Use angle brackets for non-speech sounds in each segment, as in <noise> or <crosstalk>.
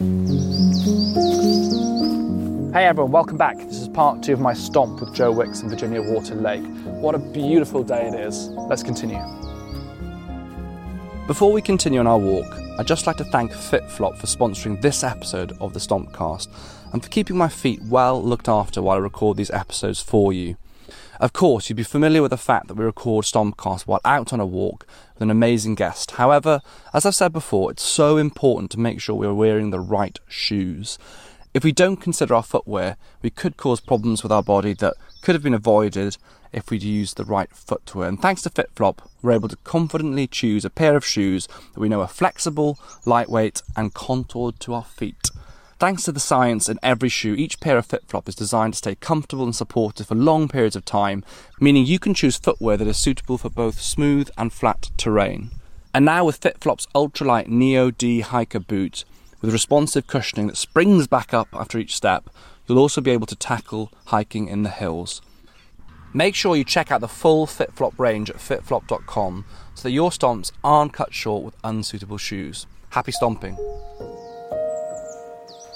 Hey everyone, welcome back. This is part two of my stomp with Joe Wicks in Virginia Water Lake. What a beautiful day it is. Let's continue. Before we continue on our walk, I'd just like to thank FitFlop for sponsoring this episode of the Stompcast and for keeping my feet well looked after while I record these episodes for you. Of course, you'd be familiar with the fact that we record Stompcast while out on a walk with an amazing guest. However, as I've said before, it's so important to make sure we're wearing the right shoes. If we don't consider our footwear, we could cause problems with our body that could have been avoided if we'd used the right footwear. And thanks to FitFlop, we're able to confidently choose a pair of shoes that we know are flexible, lightweight, and contoured to our feet. Thanks to the science in every shoe, each pair of FitFlop is designed to stay comfortable and supportive for long periods of time, meaning you can choose footwear that is suitable for both smooth and flat terrain. And now with FitFlop's ultralight Neo D hiker boot, with responsive cushioning that springs back up after each step, you'll also be able to tackle hiking in the hills. Make sure you check out the full FitFlop range at fitflop.com so that your stomps aren't cut short with unsuitable shoes. Happy stomping.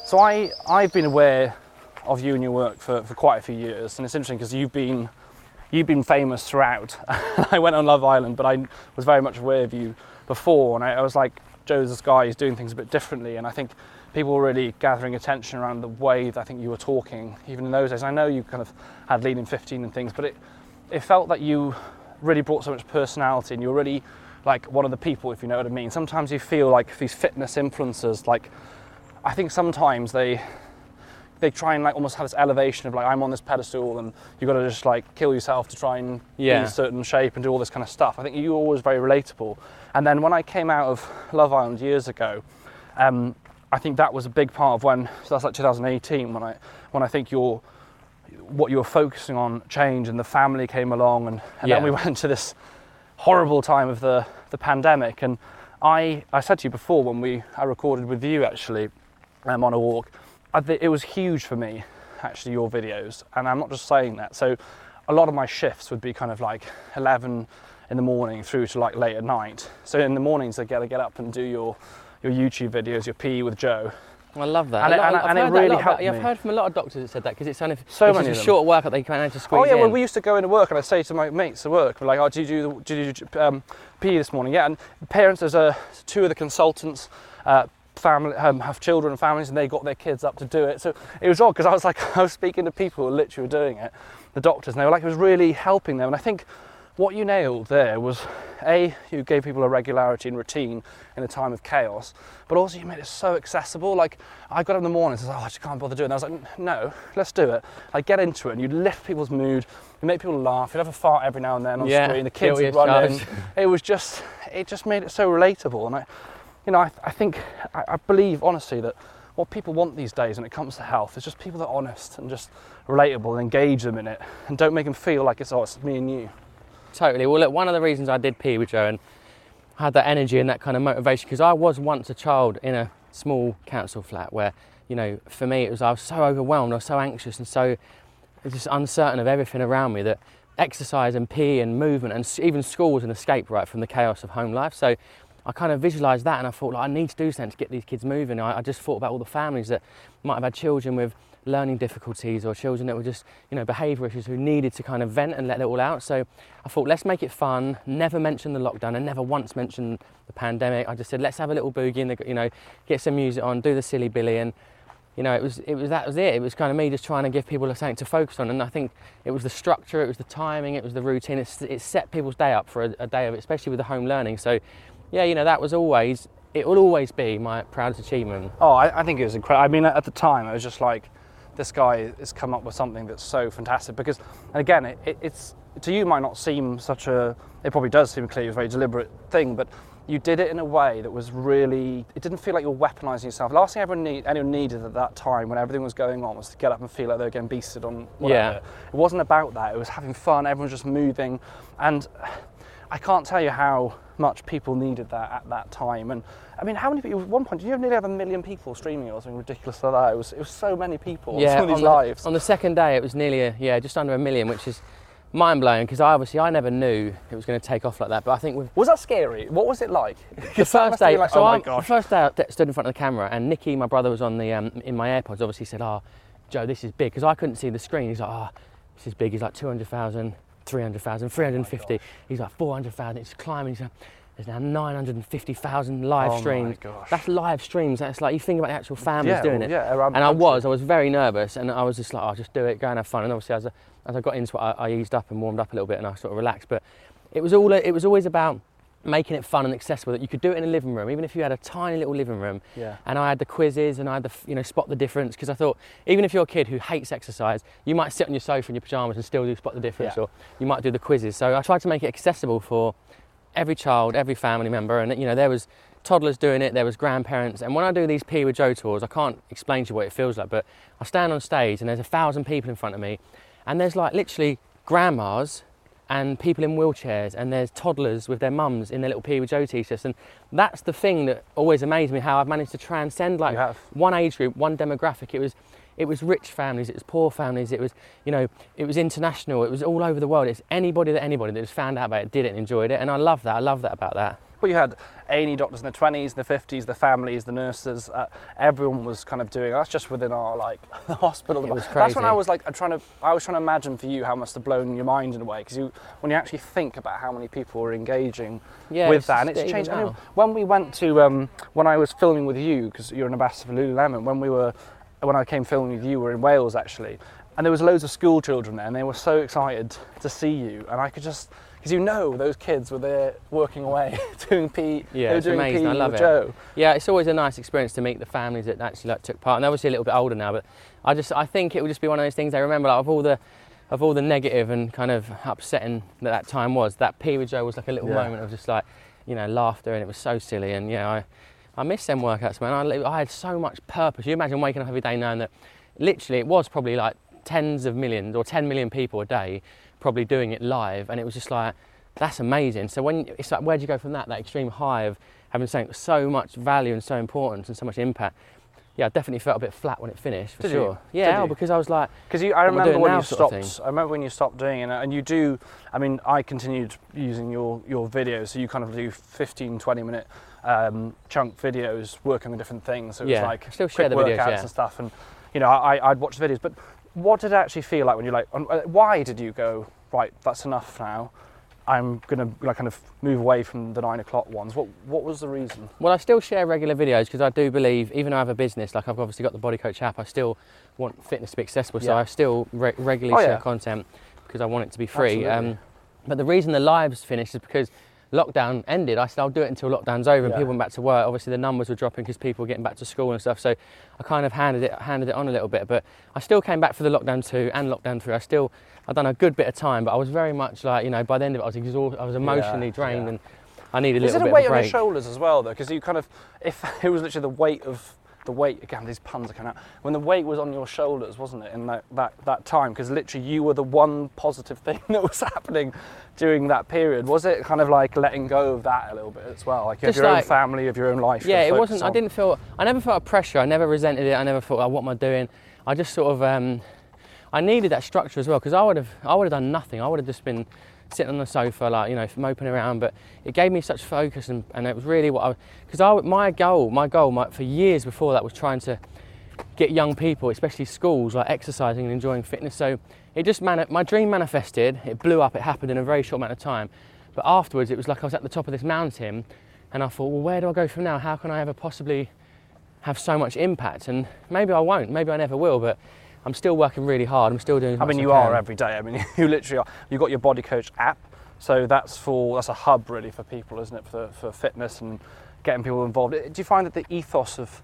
So I, I've been aware of you and your work for, for quite a few years, and it's interesting because you've been you've been famous throughout. <laughs> I went on Love Island, but I was very much aware of you before, and I, I was like, Joe's this guy, he's doing things a bit differently, and I think people were really gathering attention around the way that I think you were talking, even in those days. I know you kind of had Lean in 15 and things, but it it felt that you really brought so much personality, and you were really like one of the people, if you know what I mean. Sometimes you feel like these fitness influencers, like I think sometimes they they try and like almost have this elevation of like I'm on this pedestal and you've got to just like kill yourself to try and be Yeah. in a certain shape and do all this kind of stuff. I think you were always very relatable. And then when I came out of Love Island years ago, um, I think that was a big part of when so that's like 2018 when I when I think your what you were focusing on changed and the family came along and, and Yeah. then we <laughs> went into this horrible time of the, the pandemic and I, I said to you before when we I recorded with you actually um, on a walk I thi- it was huge for me actually your videos and I'm not just saying that so a lot of my shifts would be kind of like 11 in the morning through to like late at night so in the mornings I get to get up and do your your YouTube videos your PE with Joe I love that. And it- and and it really about- helped yeah, I've heard from a lot of doctors that said that because it's kind of So it's many just a short workout they can manage to squeeze Oh yeah, in. well we used to go into work and I say to my mates at work, like, oh, do you do the, did you do um, PE this morning? Yeah, and parents, there's a two of the consultants, uh, family um, have children and families, and they got their kids up to do it. So it was odd because I was like, <laughs> I was speaking to people who literally were doing it, the doctors, and they were like, it was really helping them. And I think what you nailed there was a you gave people a regularity and routine in a time of chaos, but also you made it so accessible. Like I got up in the morning and said, "Oh, I just can't bother doing." it. I was like, "No, let's do it." Like get into it, and you lift people's mood, you make people laugh. You'd have a fart every now and then on Yeah, screen. The kids would run in. It was just, it just made it so relatable, and I, you know, I, I think I, I believe honestly that what people want these days when it comes to health is just people that are honest and just relatable and engage them in it, and don't make them feel like it's oh, it's me and you. Totally. Well, look, one of the reasons I did PE with Joe and had that energy and that kind of motivation because I was once a child in a small council flat where, you know, for me it was I was so overwhelmed, I was so anxious and so just uncertain of everything around me that exercise and PE and movement and even school was an escape right from the chaos of home life. So I kind of visualised that and I thought like, I need to do something to get these kids moving. I, I just thought about all the families that might have had children with learning difficulties or children that were just, you know, behaviour issues who needed to kind of vent and let it all out. So I thought, let's make it fun. Never mention the lockdown and never once mention the pandemic. I just said, let's have a little boogie and, you know, get some music on, do the silly Billy and, you know, it was, it was, that was it. It was kind of me just trying to give people something to focus on. And I think it was the structure, it was the timing, it was the routine. It's, it set people's day up for a, a day of it, especially with the home learning. So yeah, you know, that was always, it will always be my proudest achievement. Oh, I, I think it was incredible. I mean, at the time, I was just like, this guy has come up with something that's so fantastic because, and again, it, it, it's to you might not seem such a. It probably does seem clear, it was a very deliberate thing, but you did it in a way that was really. It didn't feel like you were weaponising yourself. Last thing everyone need, anyone needed at that time, when everything was going on, was to get up and feel like they were getting beasted on. Whatever. Yeah. It wasn't about that. It was having fun. Everyone was just moving, and I can't tell you how much people needed that at that time. And I mean, how many people? At one point, did you have nearly have a million people streaming or something ridiculous like that? It was. It was so many people. yeah, <laughs> on these the, lives. on the second day, it was nearly a, yeah, just under a million, which is mind blowing because I obviously I never knew it was going to take off like that. But I think with was that scary? What was it like? the <laughs> first day, like, so oh my I'm- the first day I stood in front of the camera, and Nikki, my brother, was on the um, in my AirPods. Obviously, said, "Oh, Joe, this is big," because I couldn't see the screen. He's like, "Oh, this is big." He's like 200,000, 300,000, 350. He's like 400,000. It's climbing. He's like, There's now 950,000 live Oh streams. That's live streams. That's like you think about the actual families Yeah, doing well, it. yeah, around and I was, I was very nervous, and I was just like, I'll oh, just do it, go and have fun. And obviously, as I, as I got into it, I, I eased up and warmed up a little bit, and I sort of relaxed. But it was all, it was always about making it fun and accessible. That you could do it in a living room, even if you had a tiny little living room. Yeah. And I had the quizzes, and I had the, you know, spot the difference. Because I thought, even if you're a kid who hates exercise, you might sit on your sofa in your pajamas and still do spot the difference, Yeah. or you might do the quizzes. So I tried to make it accessible for every child, every family member, and you know there was toddlers doing it, there was grandparents, and when I do these PE with Joe tours, I can't explain to you what it feels like, but I stand on stage and there's a thousand people in front of me, and there's like literally grandmas and people in wheelchairs, and there's toddlers with their mums in their little PE with Joe t-shirts, and that's the thing that always amazed me how I've managed to transcend like one age group, one demographic. It was it was rich families, it was poor families, it was you know, it was international, it was all over the world. It's anybody that anybody that just found out about it did it and enjoyed it, and I love that. I love that about that. You had A&E doctors in the 20s, the 50s, the families, the nurses. Uh, everyone was kind of doing. That's just within our like the <laughs> hospital. It was That's when I was like, I'm trying to. I was trying to imagine for you how must have blown your mind in a way because you, when you actually think about how many people were engaging Yeah, with that, and it's changed. I mean, when we went to, um, when I was filming with you, because you're an ambassador for Lululemon, when we were, when I came filming with you, we were in Wales actually, and there was loads of school children there, and they were so excited to see you, and I could just. Because you know those kids were there working away, <laughs> doing P. they Yeah, were it's doing amazing. PE I love it. Joe. Yeah, it's always a nice experience to meet the families that actually like took part. And they're obviously a little bit older now, but I just I think it would just be one of those things they remember like, of all the of all the negative and kind of upsetting that that time was. That PE with Joe was like a little Yeah. moment of just like you know laughter, and it was so silly. And yeah, I I miss them workouts, man. I, I had so much purpose. You imagine waking up every day knowing that literally it was probably like tens of millions or 10 million people a day probably doing it live, and it was just like that's amazing. So when it's like, where do you go from that? That extreme high of having something so much value and so important and so much impact. Yeah, I definitely felt a bit flat when it finished, for Did you? sure. Did Yeah, you? because I was like, Because I remember when now you stopped. I remember when you stopped doing it, and you do. I mean, I continued using your your videos, so you kind of do 15, 20 minute um, chunk videos, working on different things. So it Yeah, was like still share quick the videos, workouts yeah. and stuff, and you know, I, I'd watch the videos. But what did it actually feel like when you're like, uh, why did you go right? That's enough now. I'm gonna like kind of move away from the nine o'clock ones. What what was the reason? Well, I still share regular videos because I do believe, even though I have a business, like I've obviously got the Body Coach app, I still want fitness to be accessible. So I still re- regularly Oh, share yeah. content because I want it to be free. Um, but the reason the lives finished is because lockdown ended. I said I'll do it until lockdown's over and Yeah. people went back to work. Obviously, the numbers were dropping because people were getting back to school and stuff. So I kind of handed it handed it on a little bit. But I still came back for the lockdown two and lockdown three. I still I'd done a good bit of time, but I was very much like you know by the end of it I was exhausted. I was emotionally drained yeah. and I needed a Is little it bit weight of a weight on your shoulders as well, though? Because you kind of, if <laughs> it was literally the weight of the weight again, these puns are coming out. When the weight was on your shoulders, wasn't it, in that that, that time? Because literally you were the one positive <laughs> thing that was happening during that period. Was it kind of like letting go of that a little bit as well? Like you have your own family, of your own life. Yeah, it wasn't. I didn't feel. I never felt a pressure. I never resented it. I never thought, oh, what am I doing? I just sort of. Um, I needed that structure as well because I would have. I would have done nothing. I would have just been sitting on the sofa, like you know, moping around. But it gave me such focus, and, and it was really what I. Because I, my goal, my goal, my, for years before that was trying to get young people, especially schools, like exercising and enjoying fitness. So it just mani- my dream manifested. It blew up. It happened in a very short amount of time. But afterwards, it was like I was at the top of this mountain, and I thought, well, where do I go from now? How can I ever possibly have so much impact? And maybe I won't. Maybe I never will. But I'm still working really hard. I'm still doing. I mean, you can. are every day. I mean, <laughs> you literally are. You've got your Body Coach app, so that's for that's a hub really for people, isn't it, for, for fitness and getting people involved. Uh, do you find that the ethos of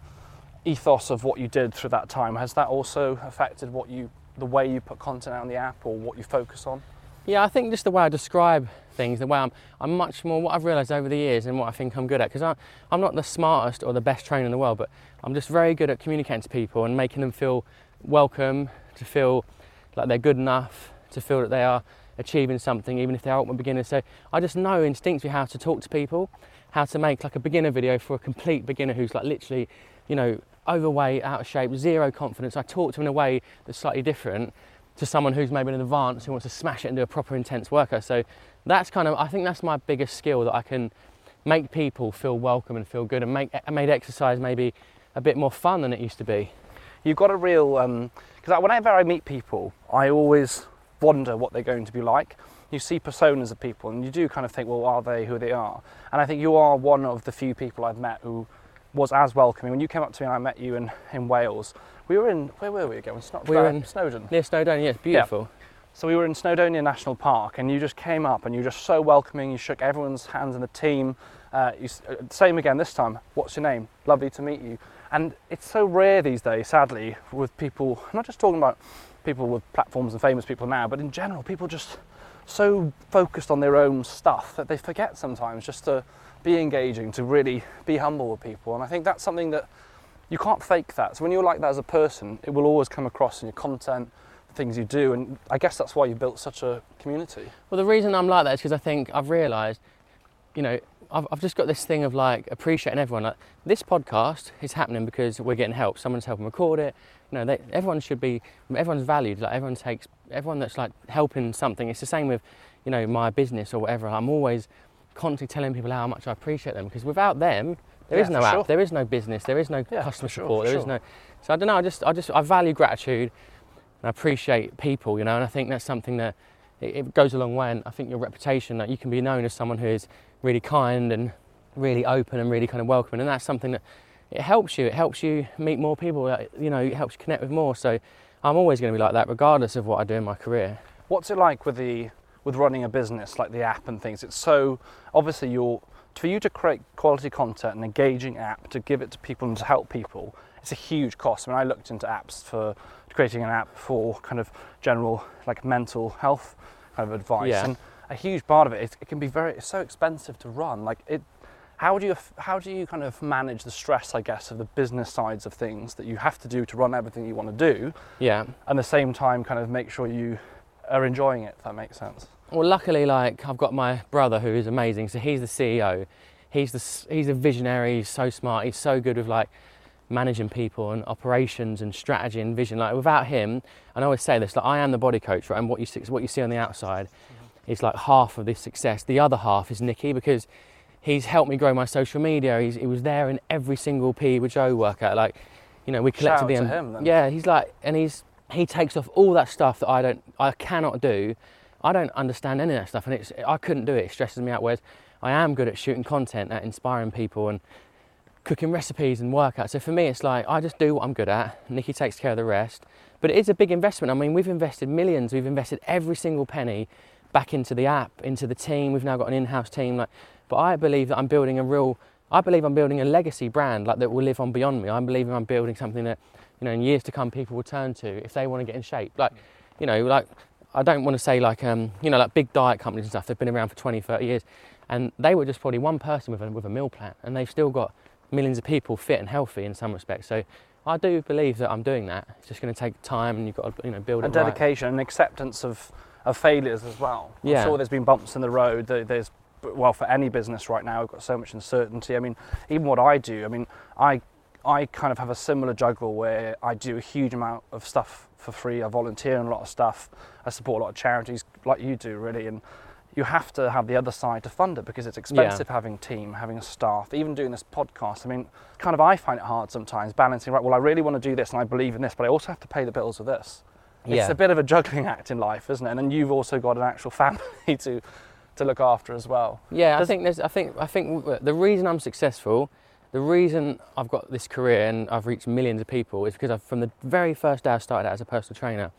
ethos of what you did through that time has that also affected what you the way you put content out on the app or what you focus on? Yeah, I think just the way I describe things, the way I'm, I'm much more what I've realised over the years and what I think I'm good at. Because I'm, I'm not the smartest or the best trainer in the world, but I'm just very good at communicating to people and making them feel welcome, to feel like they're good enough, to feel that they are achieving something, even if they're ultimate beginners. So I just know instinctively how to talk to people, how to make like a beginner video for a complete beginner who's like literally, you know, overweight, out of shape, zero confidence. I talk to them in a way that's slightly different to someone who's maybe in advance who wants to smash it and do a proper intense workout. So that's kind of I think that's my biggest skill that I can make people feel welcome and feel good and make made exercise maybe a bit more fun than it used to be. You've got a real because whenever I meet people, I always wonder what they're going to be like. You see personas of people, and you do kind of think, well, are they who they are? And I think you are one of the few people I've met who was as welcoming. When you came up to me and I met you in, in Wales, we were in where were we again? It's not We were in- Snowdon. Near Snowdonia, yes, beautiful. So we were in Snowdonia National Park, and you just came up and you were just so welcoming. You shook everyone's hands in the team. Uh, you, uh, same again this time. What's your name? Lovely to meet you. And it's so rare these days, sadly, with people. I'm not just talking about people with platforms and famous people now, but in general, people just so focused on their own stuff that they forget sometimes just to be engaging, to really be humble with people. And I think that's something that you can't fake that. So when you're like that as a person, it will always come across in your content, the things you do, and I guess that's why you built such a community. Well, the reason I'm like that is because I think I've realised, you know, I've, I've just got this thing of like appreciating everyone. Like this podcast is happening because we're getting help. Someone's helping record it. You know, they, everyone should be, everyone's valued. Like everyone takes, everyone that's like helping something. It's the same with, you know, my business or whatever. I'm always constantly telling people how much I appreciate them because without them, there is Yeah, no app, sure. there is no business, there is no Yeah, customer sure, support, for there is no. So I don't know. I just, I just, I value gratitude. and I appreciate people, you know, and I think that's something that it, it goes a long way. And I think your reputation, that you can be known as someone who is really kind and really open and really kind of welcoming, and that's something that it helps you. It helps you meet more people. You know, it helps you connect with more. So I'm always going to be like that, regardless of what I do in my career. What's it like with the with running a business like the app and things? It's so obviously you're for you to create quality content, an engaging app to give it to people and to help people. It's a huge cost. I mean, I looked into apps for creating an app for kind of general like mental health kind of advice, Yeah. and a huge part of it, it, it can be very it's so expensive to run. Like it, how do you how do you kind of manage the stress, I guess, of the business sides of things that you have to do to run everything you want to do, Yeah. and the same time kind of make sure you are enjoying it. If that makes sense. Well, luckily, like I've got my brother who is amazing. So he's the CEO. He's the he's a visionary. He's so smart. He's so good with like managing people and operations and strategy and vision. Like without him, and I always say this, like I am the body coach, right? And what you see, what you see on the outside is like half of this success. The other half is Nikki because he's helped me grow my social media. He's, he was there in every single PE with Joe workout. Like, you know, we collected the him then. yeah. He's like, and he's he takes off all that stuff that I don't, I cannot do. I don't understand any of that stuff, and it's I couldn't do it. It stresses me out. Whereas I am good at shooting content, at inspiring people, and cooking recipes and workouts. So for me, it's like I just do what I'm good at. Nikki takes care of the rest. But it is a big investment. I mean, we've invested millions. We've invested every single penny back into the app, into the team. We've now got an in-house team. Like, but I believe that I'm building a real. I believe I'm building a legacy brand like that will live on beyond me. I believe I'm building something that, you know, in years to come, people will turn to if they want to get in shape. Like, you know, like I don't want to say like, um, you know, like big diet companies and stuff. They've been around for 20, 30 years, and they were just probably one person with a, with a meal plan, and they've still got millions of people fit and healthy in some respects. So I do believe that I'm doing that. It's just going to take time, and you've got to, you know, build and it right. dedication and acceptance of, of failures as well. Yeah. I'm sure there's been bumps in the road. There's well for any business right now, we've got so much uncertainty. I mean, even what I do, I mean, I I kind of have a similar juggle where I do a huge amount of stuff for free. I volunteer in a lot of stuff. I support a lot of charities like you do, really, and you have to have the other side to fund it because it's expensive having team, having a staff, even doing this podcast. I mean, kind of I find it hard sometimes balancing. Right, well, I really want to do this and I believe in this, but I also have to pay the bills with this. It's Yeah. a bit of a juggling act in life, isn't it? And then you've also got an actual <laughs> family to to look after as well. Yeah, I think there's. I think. I think the reason I'm successful, the reason I've got this career and I've reached millions of people is because I've, from the very first day I started out as a personal trainer,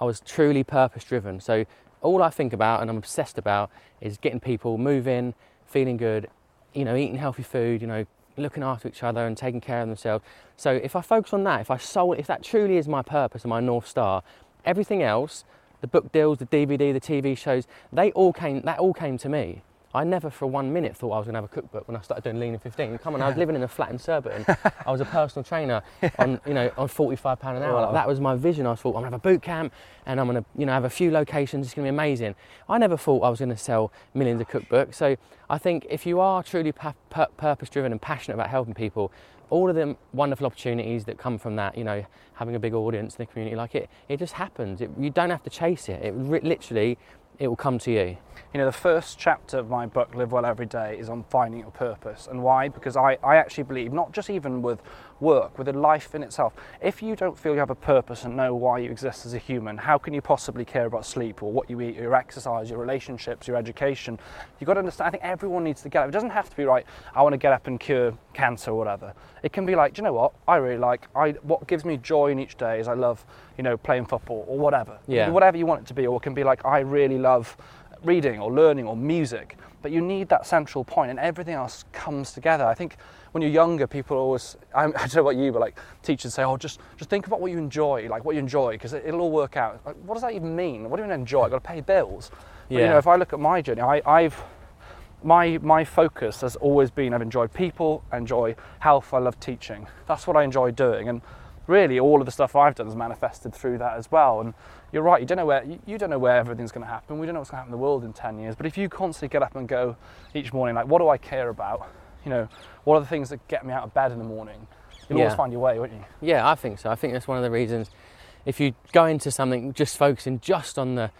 I was truly purpose driven. So all I think about and I'm obsessed about is getting people moving, feeling good, you know, eating healthy food, you know, looking after each other and taking care of themselves. So if I focus on that, if I soul, if that truly is my purpose and my north star, everything else. the book deals, the DVD, the TV shows, they all came. That all came to me. I never for one minute thought I was going to have a cookbook when I started doing Lean in 15. Come on, I was <laughs> living in a flat in Surbiton. I was a personal trainer <laughs> on, you know, on 45 pound an hour. Like, that was my vision. I thought I'm going to have a boot camp and I'm going to, you know, have a few locations. It's going to be amazing. I never thought I was going to sell millions of cookbooks. So I think if you are truly purpose driven and passionate about helping people, all of the wonderful opportunities that come from that, you know, having a big audience in the community, like it, it just happens. It, you don't have to chase it. It literally, it will come to you. You know, the first chapter of my book, Live Well Every Day, is on finding your purpose. And why? Because I, I actually believe, not just even with work, with a life in itself, if you don't feel you have a purpose and know why you exist as a human, how can you possibly care about sleep or what you eat, your exercise, your relationships, your education? You've got to understand, I think everyone needs to get up. It doesn't have to be, right, I want to get up and cure cancer or whatever. It can be like, do you know what? I really like, I, what gives me joy in each day is I love, you know, playing football or whatever. Yeah. Whatever you want it to be, or it can be like, I really love reading or learning or music, but you need that central point and everything else comes together. I think when you're younger, people always, I'm, <laughs> don't know about you, but like teachers say, oh, just, just think about what you enjoy, like what you enjoy, because it, it'll all work out. Like, what does that even mean? What do you mean enjoy? I've got to pay bills. But, you know, if I look at my journey, I, I've, my, my focus has always been I've enjoyed people, I enjoy health, I love teaching. That's what I enjoy doing. And really, all of the stuff I've done has manifested through that as well. And you're right, you don't know where, you, don't know where everything's going to happen. We don't know what's going to happen in the world in 10 years. But if you constantly get up and go each morning, like, what do I care about? You know, what are the things that get me out of bed in the morning? You'll always find your way, won't you? Yeah, I think so. I think that's one of the reasons. If you go into something just focusing just on the,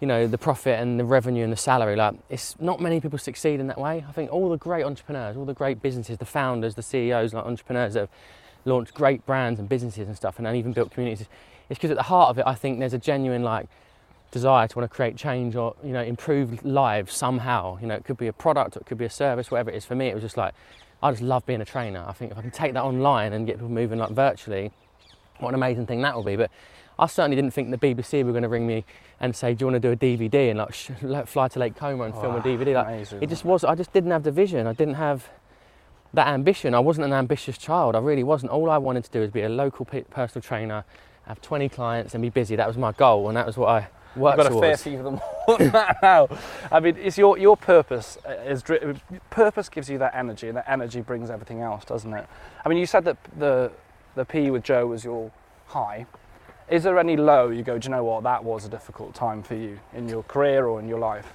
you know, the profit and the revenue and the salary, like it's not many people succeed in that way. I think all the great entrepreneurs, all the great businesses, the founders, the CEOs, like entrepreneurs that have launched great brands and businesses and stuff, and then even built communities. It's because at the heart of it, I think there's a genuine like desire to want to create change or you know improve lives somehow. You know, it could be a product, or it could be a service, whatever it is. For me, it was just like I just love being a trainer. I think if I can take that online and get people moving like virtually, what an amazing thing that will be. But I certainly didn't think the BBC were going to ring me and say, "Do you want to do a DVD and like sh- <laughs> fly to Lake Como and film a DVD?" Like amazing. it just was. I just didn't have the vision. I didn't have that ambition. I wasn't an ambitious child. I really wasn't. All I wanted to do was be a local pe- personal trainer, have 20 clients, and be busy. That was my goal, and that was what I worked for I've got a fair towards. few of them <laughs> now. I mean, it's your your purpose uh, is dri- purpose gives you that energy, and that energy brings everything else, doesn't it? I mean, you said that the the PE with Joe was your high. Is there any low you go? Do you know what? That was a difficult time for you in your career or in your life.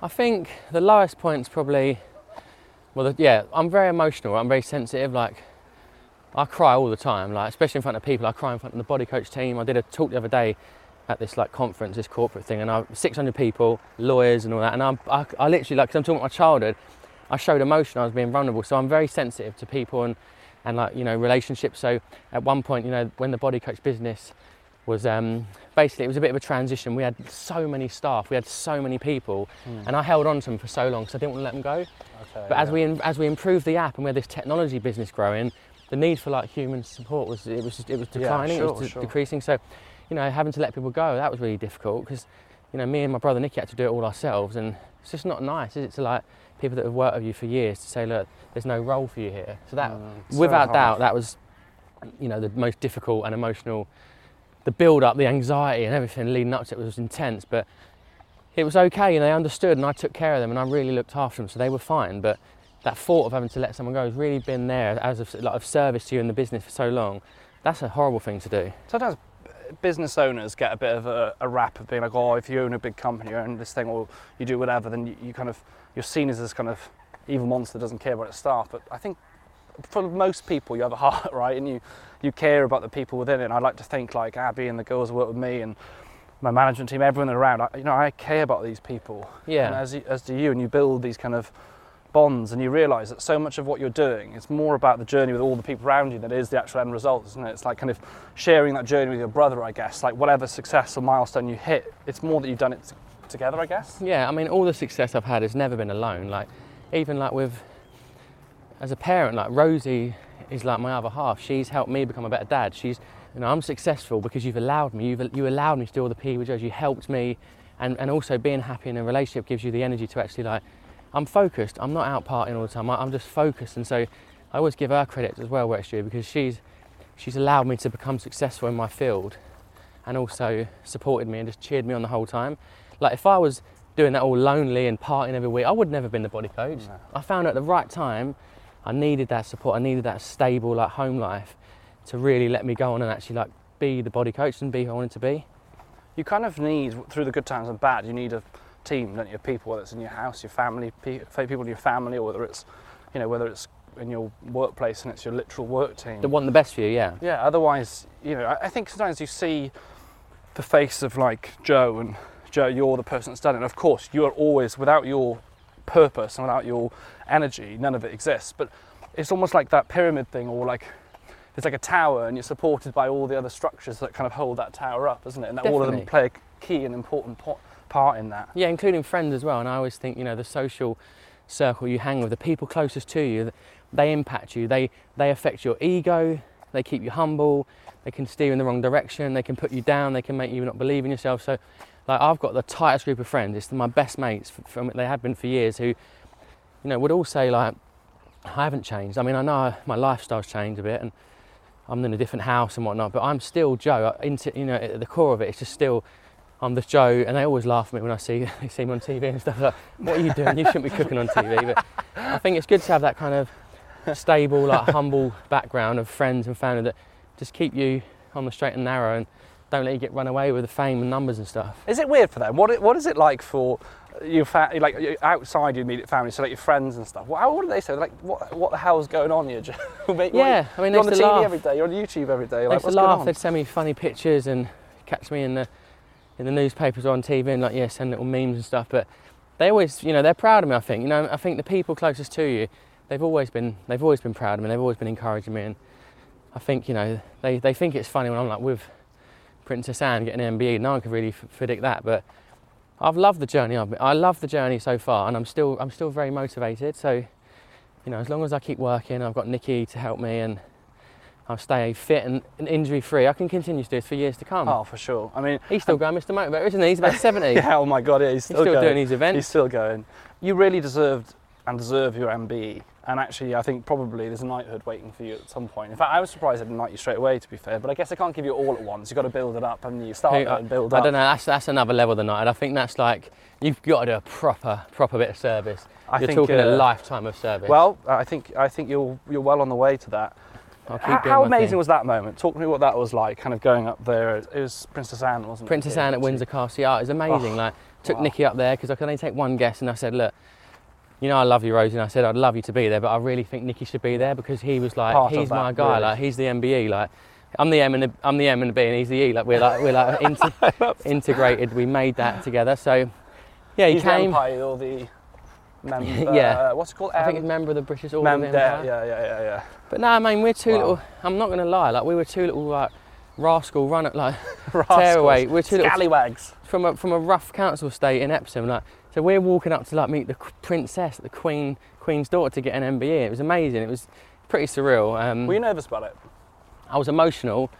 I think the lowest point's probably, well, the, yeah, I'm very emotional. I'm very sensitive. Like, I cry all the time. Like, especially in front of people. I cry in front of the body coach team. I did a talk the other day at this like conference, this corporate thing, and I 600 people, lawyers and all that. And I, I, I literally like, because I'm talking about my childhood, I showed emotion. I was being vulnerable. So I'm very sensitive to people and and like you know relationships. So at one point, you know, when the body coach business was um, basically it was a bit of a transition. We had so many staff, we had so many people, and I held on to them for so long because I didn't want to let them go. Okay, But as we as we improved the app and we had this technology business growing, the need for like human support was it was it was Yeah, declining, it was de- sure. decreasing. So, you know, having to let people go that was really difficult because, you know, me and my brother Nikki had to do it all ourselves, and it's just not nice, is it? To like people that have worked with you for years to say, look, there's no role for you here. So that, so without hard. doubt, that was, you know, the most difficult and emotional. The build up, the anxiety, and everything leading up to it was intense, but it was okay, and they understood, and I took care of them, and I really looked after them, so they were fine. But that thought of having to let someone go has really been there as of, like, of service to you in the business for so long. That's a horrible thing to do. sometimes business owners get a bit of a, a rap of being like, oh, if you own a big company, you own this thing, or you do whatever, then you, you kind of you're seen as this kind of evil monster that doesn't care about its staff. But I think for most people, you have a <laughs> heart, right, and you you care about the people within it. And I like to think like Abby and the girls who work with me and my management team, everyone around. I, you know, I care about these people. Yeah. And as as do you, and you build these kind of bonds and you realise that so much of what you're doing is more about the journey with all the people around you than it is the actual end result, isn't it? It's like kind of sharing that journey with your brother, I guess. Like whatever success or milestone you hit, it's more that you've done it t- together, I guess. Yeah, I mean, all the success I've had has never been alone. Like, even like with, as a parent, like Rosie is like my other half. She's helped me become a better dad. She's, you know, I'm successful because you've allowed me. You've you allowed me to do all the PE with Joes. You helped me, and and also being happy in a relationship gives you the energy to actually like, I'm focused. I'm not out partying all the time. I, I'm just focused, and so I always give her credit as well, where it's due, because she's she's allowed me to become successful in my field and also supported me and just cheered me on the whole time. Like if I was doing that all lonely and partying every week, I would never have been the body coach. No. I found at the right time, I needed that support. I needed that stable like home life to really let me go on and actually like be the body coach and be who I wanted to be. You kind of need, through the good times and bad, you need a team, don't you? People, whether it's in your house, your family, pe- people in your family, or whether it's, you know, whether it's in your workplace and it's your literal work team. They want the best for you, yeah. Yeah, otherwise, you know, I, I think sometimes you see the face of like Joe and Joe, you're the person that's done it. And of course, you are always, without your purpose and without your energy, none of it exists. But it's almost like that pyramid thing, or like it's like a tower and you're supported by all the other structures that kind of hold that tower up, isn't it? And that all of them play a key and important po- part in that. Yeah, including friends as well. And I always think, you know, the social circle you hang with, the people closest to you, they impact you. They they affect your ego. They keep you humble. They can steer you in the wrong direction. They can put you down. They can make you not believe in yourself. So, like, I've got the tightest group of friends. It's my best mates. From they have been for years. Who, you know, would all say like, I haven't changed. I mean, I know my lifestyle's changed a bit, and I'm in a different house and whatnot. But I'm still Joe. Into you know, at the core of it, it's just still I'm the Joe, and they always laugh at me when I see <laughs> see me on TV and stuff. Like, what are you doing? You shouldn't be cooking on TV. But I think it's good to have that kind of stable, like <laughs> humble background of friends and family that just keep you on the straight and narrow and don't let you get run away with the fame and numbers and stuff. Is it weird for them? What, what is it like for your fa- like outside your immediate family, so like your friends and stuff? What, how- what do they say? Like, what, what the hell's going on here, <laughs> Joe? Mate, Yeah, I mean, you're on the TV laugh. every day. You're on YouTube every day. They Like, used to going laugh. on? They'd send me funny pictures and catch me in the in the newspapers or on TV and like yeah, send little memes and stuff. But they always, you know, they're proud of me. I think, you know, I think the people closest to you, they've always been they've always been proud of me. They've always been encouraging me, and I think you know they they think it's funny when I'm like with Princess Anne getting an MBE. No one could really f- predict that, but. I've loved the journey. I've been, I love the journey so far, and I'm still I'm still very motivated. So, you know, as long as I keep working, I've got Nikki to help me, and I'll stay fit and, and injury free. I can continue to do this for years to come. Oh, for sure. I mean, He's still um, going, Mr. Motivator, isn't he? He's about 70. <laughs> yeah, oh my God, yeah, he's still, still going. doing his events. He's still going. You really deserved and deserve your MBE. And actually, I think probably there's a knighthood waiting for you at some point. In fact, I was surprised I didn't knight you straight away, to be fair. But I guess I can't give you all at once. You've got to build it up, and you start there and build I up. don't know. That's that's another level than that. I think that's like you've got to do a proper proper bit of service. I You're think, talking uh, a lifetime of service. Well, I think I think you're you're well on the way to that. I'll keep How, how amazing thing. was that moment? Talk to me what that was like, kind of going up there. It was Princess Anne, wasn't it? Princess Anne at Windsor Castle Yeah, it was amazing. Oh, like took wow. Nikki up there because I could only take one guest, and I said, look. You know I love you, Rosie, and I said I'd love you to be there, but I really think Nikki should be there because he was like, Part he's my guy, really. like he's the MBE, like I'm the M and the, I'm the M and the B, and he's the E, like we're like we're like <laughs> inter- integrated. We made that together, so yeah, he He's the came. Empire or the member. <laughs> Yeah. What's it called? I think he's member of the British Order mem- yeah, yeah, yeah, yeah. But no, I mean we're two Wow. little. I'm not gonna lie, like we were two little like rascal run at like <laughs> tearaway. We're two little Scallywags. from a from a rough council estate in Epsom. Like so, we're walking up to like meet the princess, the queen queen's daughter to get an MBE. It was amazing. It was pretty surreal. Um, Were you nervous about it? I was emotional.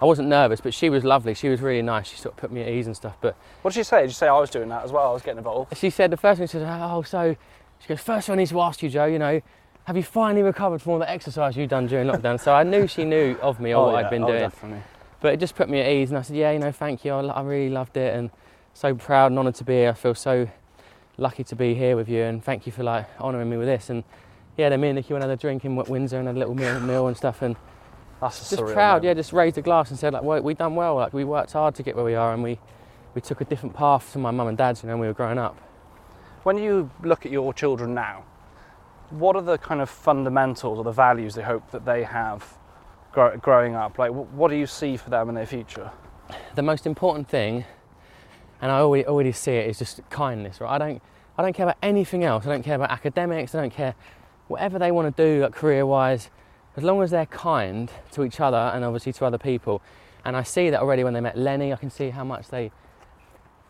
I wasn't nervous, but she was lovely. She was really nice. She sort of put me at ease and stuff. But What did she say? Did she say I was doing that as well? I was getting involved. she said the first thing she said, "Oh, so," she goes, first thing I need to ask you, Joe. You know, have you finally recovered from all the exercise you've done during lockdown?" so I knew she knew of me or what yeah. I'd been oh, doing. Definitely. But it just put me at ease, and I said, "Yeah, you know, thank you. I, I really loved it, and so proud and honoured to be here. I feel so lucky to be here with you, and thank you for like honouring me with this." And yeah, then me and Nikki went and had a drink in Windsor and had a little meal, meal and stuff, and That's just proud. Yeah, just raised a glass and said, "Like, well, we done well. Like, we worked hard to get where we are, and we we took a different path to my mum and dad's, you know, when we were growing up." When you look at your children now, what are the kind of fundamentals or the values they hope that they have grow, growing up? Like, what do you see for them in their future? the most important thing, and I already, already see it, is just kindness, right? I don't, I don't care about anything else. I don't care about academics. I don't care whatever they want to do, like career-wise, as long as they're kind to each other and obviously to other people. And I see that already when they met Leni. I can see how much they,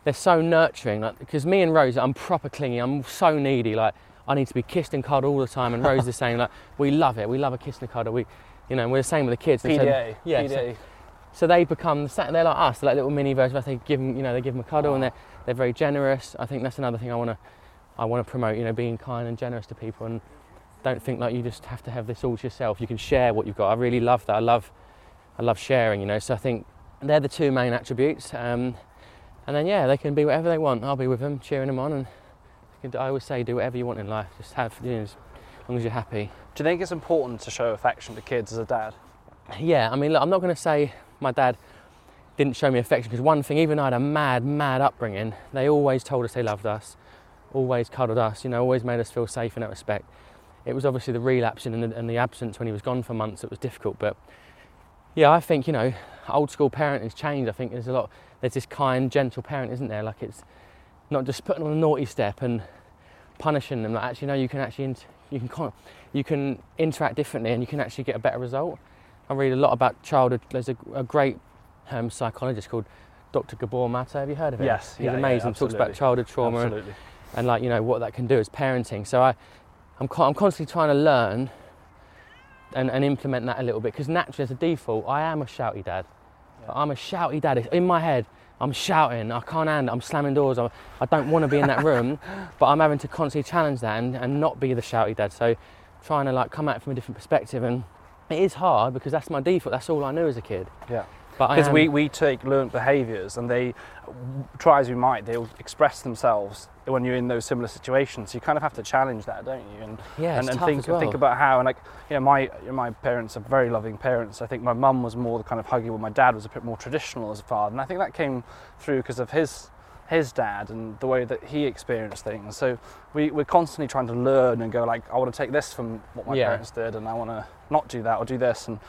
they're so nurturing. Like because me and Rose, I'm proper clingy. I'm so needy. Like I need to be kissed and cuddled all the time. And Rose is <laughs> saying like, we love it. We love a kiss and a cuddle. We, you know, we're the same with the kids. And so- PDA. yeah, PDA. so they become they're like us, they're like little mini versions. of us. They give them, you know, they give them a cuddle, and they're they're very generous. I think that's another thing I want to I want to promote. You know, being kind and generous to people, and don't think like you just have to have this all to yourself. You can share what you've got. I really love that. I love I love sharing. You know, so I think they're the two main attributes. Um, and then yeah, they can be whatever they want. I'll be with them, cheering them on, and can- I always say, do whatever you want in life. Just have, you know, as long as you're happy. Do you think it's important to show affection to kids as a dad? Yeah, I mean, look, I'm not going to say my dad didn't show me affection because one thing, even though I had a mad, mad upbringing, they always told us they loved us, always cuddled us, you know, always made us feel safe in that respect. It was obviously the relapsing and the, and the absence when he was gone for months that was difficult, but yeah, I think, you know, old school parenting has changed. I think there's a lot, there's this kind, gentle parent, isn't there? Like it's not just putting on a naughty step and punishing them. Like actually, no, you can actually, you can, you can interact differently and you can actually get a better result. I read a lot about childhood. There's a, a great um, psychologist called Dr. Gabor Mate. Have you heard of him? Yes, he's yeah, yeah, amazing. Talks about childhood trauma and, Absolutely. and like you know what that can do as parenting. So I, I'm, I'm constantly trying to learn and, and implement that a little bit because naturally, as a default, I am a shouty dad. I'm a shouty dad. It's in my head, I'm shouting. I can't handle. it, I'm slamming doors. I'm, I don't want to be in that room, <laughs> but I'm having to constantly challenge that and, and not be the shouty dad. So trying to like come at it from a different perspective and it is hard because that's my default. That's all I knew as a kid. Yeah. Because we, um, we take learnt behaviours and they, try as we might, they'll express themselves when you're in those similar situations. You kind of have to challenge that, don't you? And, Yeah, it's and, and think, well. think about how, and like, you know, my, my parents are very loving parents. I think my mum was more the kind of huggy, but my dad was a bit more traditional as a father. And I think that came through because of his his dad and the way that he experienced things. So we, we're constantly trying to learn and go like, I want to take this from what my Yeah. parents did and I want to not do that or do this and,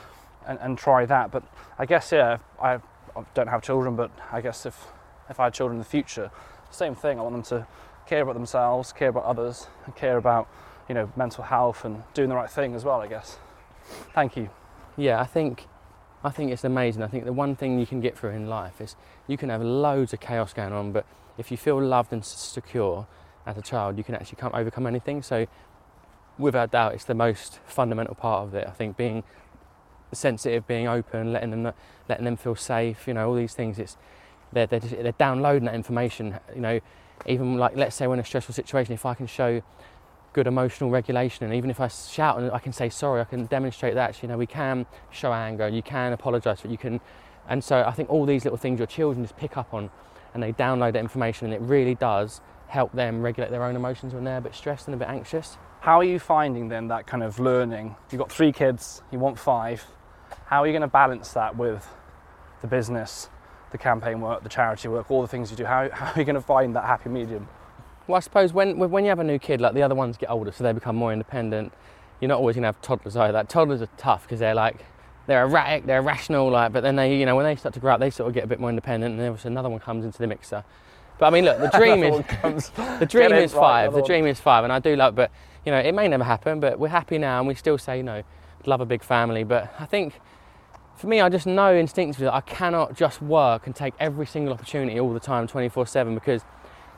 and, and try that. But I guess, yeah, I, I don't have children, but I guess if, if I had children in the future, same thing. I want them to care about themselves, care about others, and care about, you know, mental health and doing the right thing as well, I guess. Thank you. Yeah, I think I think it's amazing. I think the one thing you can get through in life is you can have loads of chaos going on, but if you feel loved and secure as a child, you can actually come, overcome anything. So, without doubt, it's the most fundamental part of it. I think being sensitive, being open, letting them letting them feel safe. You know, all these things. It's they're they're, just, they're downloading that information. You know, even like let's say we're in a stressful situation, if I can show good emotional regulation and even if I shout and I can say sorry I can demonstrate that you know we can show anger you can apologize but you can and so I think all these little things your children just pick up on and they download that information and it really does help them regulate their own emotions when they're a bit stressed and a bit anxious How are you finding then that kind of learning? You've got three kids, you want five. How are you going to balance that with the business, the campaign work, the charity work, all the things you do? How, <laughs> how are you going to find that happy medium? Well, I suppose when when you have a new kid, like the other ones get older, so they become more independent. You're not always gonna have toddlers either. Like, toddlers are tough because they're like they're erratic, they're irrational, like. But then they, you know, when they start to grow up, they sort of get a bit more independent, and then obviously another one comes into the mixer. But I mean, look, the <laughs> dream is <laughs> the dream is right, five. The one. dream is five, and I do love. But you know, it may never happen. But we're happy now, and we still say, you know, love a big family. But I think for me, I just know instinctively that I cannot just work and take every single opportunity all the time, 24/7, because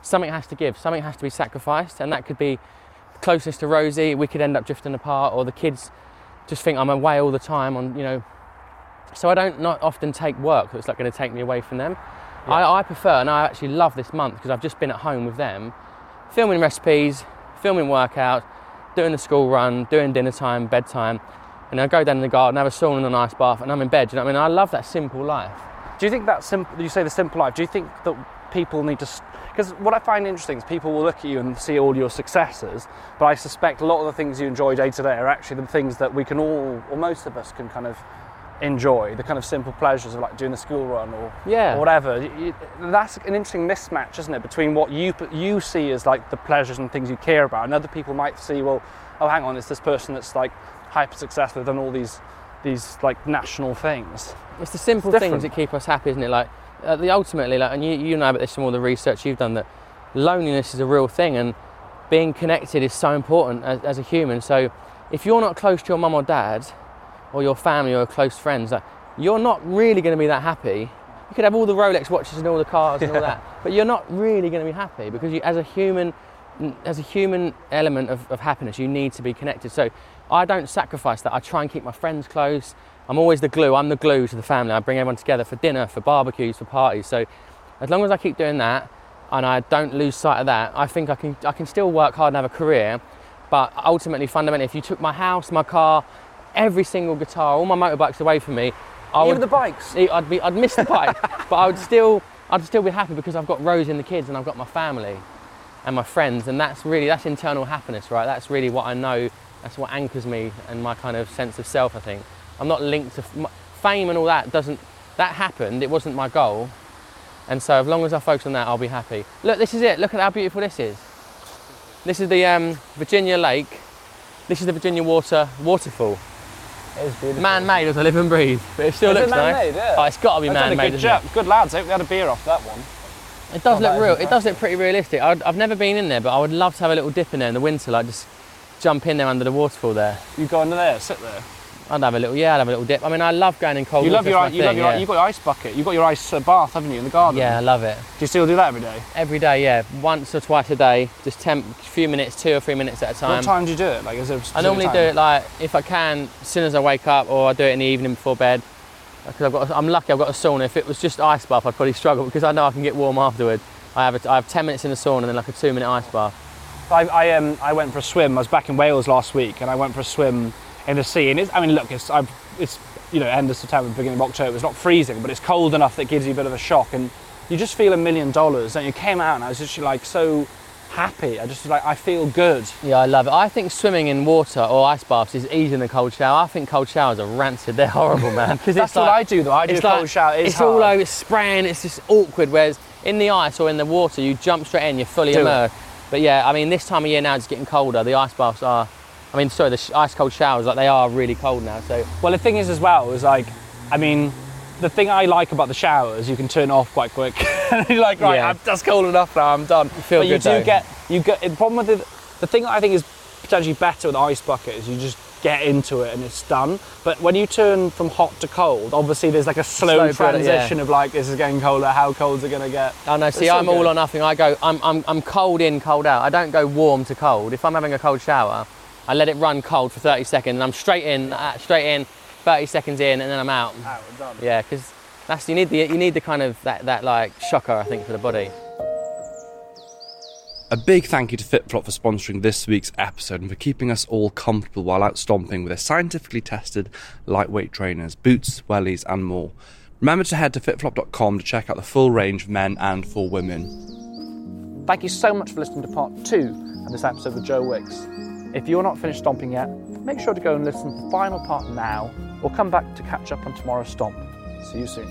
something has to give, something has to be sacrificed, and that could be closeness to Rosie. We could end up drifting apart, or the kids just think I'm away all the time. On you know, so I don't not often take work that's like going to take me away from them. I, I prefer, and I actually love this month because I've just been at home with them, filming recipes, filming workouts, doing the school run, doing dinner time, bedtime. And I go down in the garden, have a sauna and a nice bath, and I'm in bed. You know what I mean? I love that simple life. Do you think that simple? You say the simple life. Do you think that people need to? Because what I find interesting is people will look at you and see all your successes, but I suspect a lot of the things you enjoy day to day are actually the things that we can all, or most of us, can kind of enjoy. The kind of simple pleasures of like doing the school run or Yeah. or whatever. You- that's an interesting mismatch, isn't it, between what you you see as like the pleasures and things you care about, and other people might see, well, oh, hang on, it's this person that's like hyper successful, done all these these like national things. It's the simple It's things that keep us happy, isn't it? Like uh, the ultimately, like, and you, you know about this from all the research you've done that loneliness is a real thing, and being connected is so important as, as a human. So if you're not close to your mum or dad, or your family or close friends, like, you're not really going to be that happy. You could have all the Rolex watches and all the cars and all that, but you're not really going to be happy because you, as a human, as a human element of, of happiness, you need to be connected. So I don't sacrifice that. I try and keep my friends close. I'm always the glue. I'm the glue to the family. I bring everyone together for dinner, for barbecues, for parties. So as long as I keep doing that and I don't lose sight of that, I think I can I can still work hard and have a career. But ultimately, fundamentally, if you took my house, my car, every single guitar, all my motorbikes away from me, I Even would- the bikes. I'd be, I'd miss the bike, <laughs> but I would still, I'd still be happy because I've got Rose and the kids, and I've got my family, and my friends, and that's really that's internal happiness, right? That's really what I know. That's what anchors me and my kind of sense of self. I think I'm not linked to f- fame and all that. Doesn't that happened? It wasn't my goal, and so as long as I focus on that, I'll be happy. Look, this is it. Look at how beautiful this is. This is the um, Virginia Lake. This is the Virginia Water waterfall. It is beautiful. Man-made as I live and breathe, but it still Is it looks nice. man-made? Yeah. Oh, it's got to be They've done a man-made. good it? job. Good lads. I hope they had a beer off that one. It does Oh, look real. It does look pretty realistic. I'd, I've never been in there, but I would love to have a little dip in there in the winter, like just jump in there under the waterfall there. You go under there, sit there. I'd have a little, yeah, I'd have a little dip. I mean, I love going in cold You love your, you love your, yeah. you got your ice bucket. you've got your ice uh, bath, haven't you, in the garden? yeah, I love it. Do you still do that every day? Every day, yeah, once or twice a day, just temp, few minutes, two or three minutes at a time. what time do you do it? Like, is there a I normally time? do it like if I can, as soon as I wake up, or I do it in the evening before bed. Because I've got, I'm lucky. I've got a sauna. If it was just ice bath, I'd probably struggle because I know I can get warm afterward. I have, a, I have 10 minutes in the sauna and then like a two minute ice bath. I, I, um, I went for a swim. I was back in Wales last week, and I went for a swim in the sea. And it's, I mean, look, it's, I've, it's you know end of September, beginning of October. It's not freezing, but it's cold enough that gives you a bit of a shock, and you just feel a million dollars. And you came out, and I was just like so happy. I just was like I feel good. Yeah, I love it. I think swimming in water or ice baths is easier than a cold shower. I think cold showers are rancid. They're horrible, man. <laughs> Because That's what I do, though. I do it's a cold shower. It is it's all hard. over. It's spraying. It's just awkward. Whereas in the ice or in the water, you jump straight in. You're fully Do it. immersed. But yeah, I mean, this time of year now it's getting colder. The ice baths are. I mean, sorry, the sh- ice cold showers like they are really cold now. So Well, the thing is as well is like, I mean, the thing I like about the showers, you can turn off quite quick. You're <laughs> like, right, Yeah. I'm, that's cold enough now. I'm done. You feel but you do though. get you get the problem with the the thing that I think is potentially better with ice bucket is you just get into it and it's done. But when you turn from hot to cold, obviously there's like a slow, Slow build, yeah. transition of like this is getting colder. How cold's it gonna get? I know. See, I'm all good. or nothing. I go. I'm, I'm, I'm cold in, cold out. I don't go warm to cold. If I'm having a cold shower, I let it run cold for 30 seconds, and I'm straight in, uh, straight in, 30 seconds in, and then I'm out. Out, done. Yeah, because that's you need the you need the kind of that, that like shocker I think for the body. A big thank you to FitFlop for sponsoring this week's episode and for keeping us all comfortable while out stomping with their scientifically tested lightweight trainers, boots, wellies, and more. Remember to head to fitflop.com to check out the full range for men and for women. Thank you so much for listening to part two of this episode with Joe Wicks. If you're not finished stomping yet, make sure to go and listen to the final part now or come back to catch up on tomorrow's stomp. See you soon.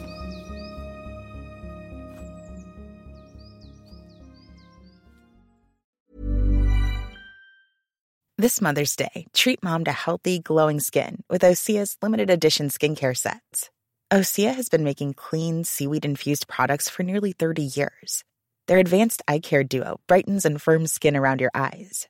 This Mother's Day, treat mom to healthy, glowing skin with Osea's limited edition skincare sets. Osea has been making clean, seaweed infused products for nearly 30 years. Their advanced eye care duo brightens and firms skin around your eyes,